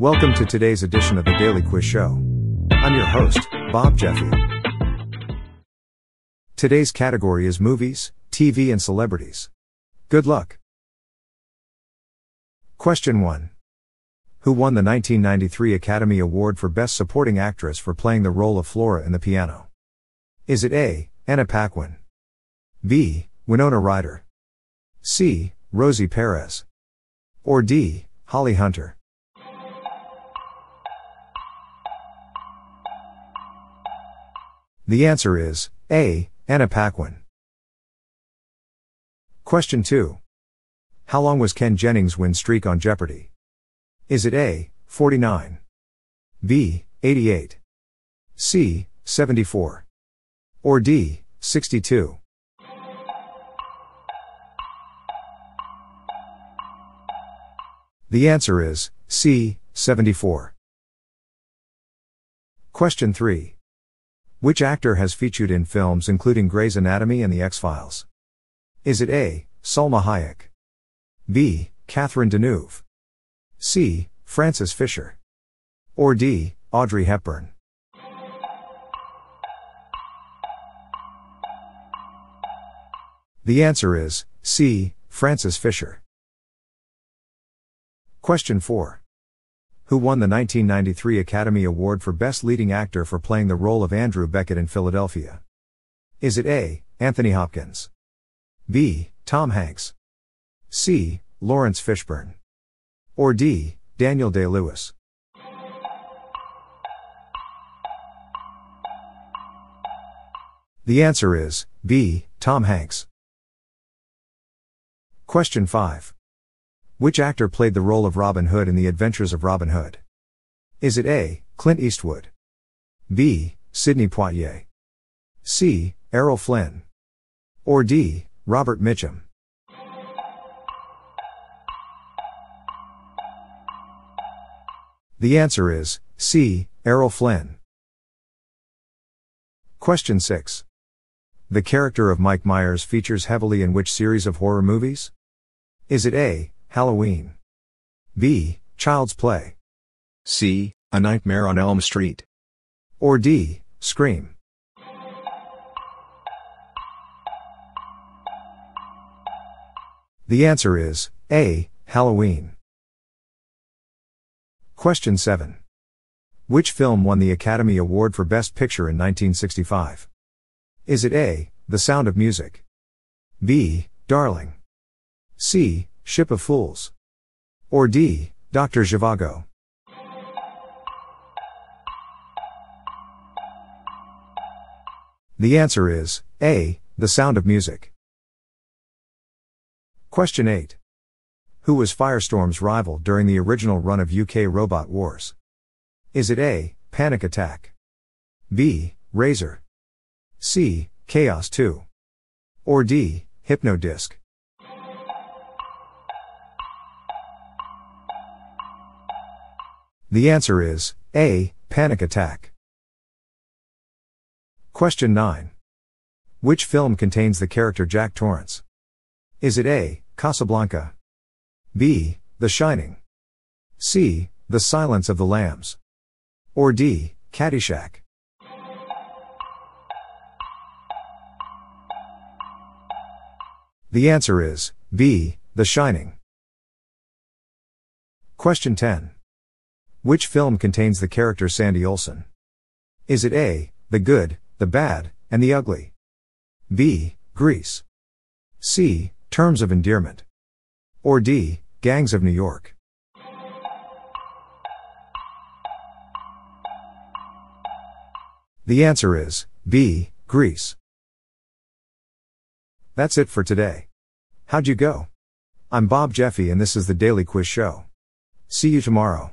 Welcome to today's edition of the Daily Quiz Show. I'm your host, Bob Jeffy. Today's category is movies, TV, and celebrities. Good luck. Question 1. Who won the 1993 Academy Award for Best Supporting Actress for playing the role of Flora in the piano? Is it A. Anna Paquin? B. Winona Ryder? C. Rosie Perez? Or D. Holly Hunter? The answer is A. Anna Paquin. Question 2. How long was Ken Jennings' win streak on Jeopardy? Is it A. 49? B. 88? C. 74? Or D. 62? The answer is C. 74. Question 3. Which actor has featured in films including Grey's Anatomy and The X-Files? Is it A. Salma Hayek? B. Catherine Deneuve? C. Frances Fisher? Or D. Audrey Hepburn? The answer is C. Frances Fisher. Question 4 who won the 1993 Academy Award for Best Leading Actor for playing the role of Andrew Beckett in Philadelphia? Is it A. Anthony Hopkins? B. Tom Hanks? C. Laurence Fishburne? Or D. Daniel Day Lewis? The answer is B. Tom Hanks. Question 5. Which actor played the role of Robin Hood in The Adventures of Robin Hood? Is it A. Clint Eastwood? B. Sidney Poitier? C. Errol Flynn? Or D. Robert Mitchum? The answer is C. Errol Flynn. Question 6. The character of Mike Myers features heavily in which series of horror movies? Is it A. Halloween. B. Child's Play. C. A Nightmare on Elm Street. Or D. Scream. The answer is A. Halloween. Question 7. Which film won the Academy Award for Best Picture in 1965? Is it A. The Sound of Music? B. Darling? C. Ship of Fools. Or D. Dr. Zhivago. The answer is A. The Sound of Music. Question 8. Who was Firestorm's rival during the original run of UK Robot Wars? Is it A. Panic Attack? B. Razor? C. Chaos 2? Or D. Hypnodisc? The answer is A. Panic Attack. Question 9. Which film contains the character Jack Torrance? Is it A. Casablanca? B. The Shining? C. The Silence of the Lambs? Or D. Caddyshack? The answer is B. The Shining. Question 10. Which film contains the character Sandy Olsson? Is it A, the good, the bad, and the ugly? B, Grease? C, Terms of Endearment? Or D, Gangs of New York? The answer is B, Grease. That's it for today. How'd you go? I'm Bob Jeffy and this is the Daily Quiz Show. See you tomorrow.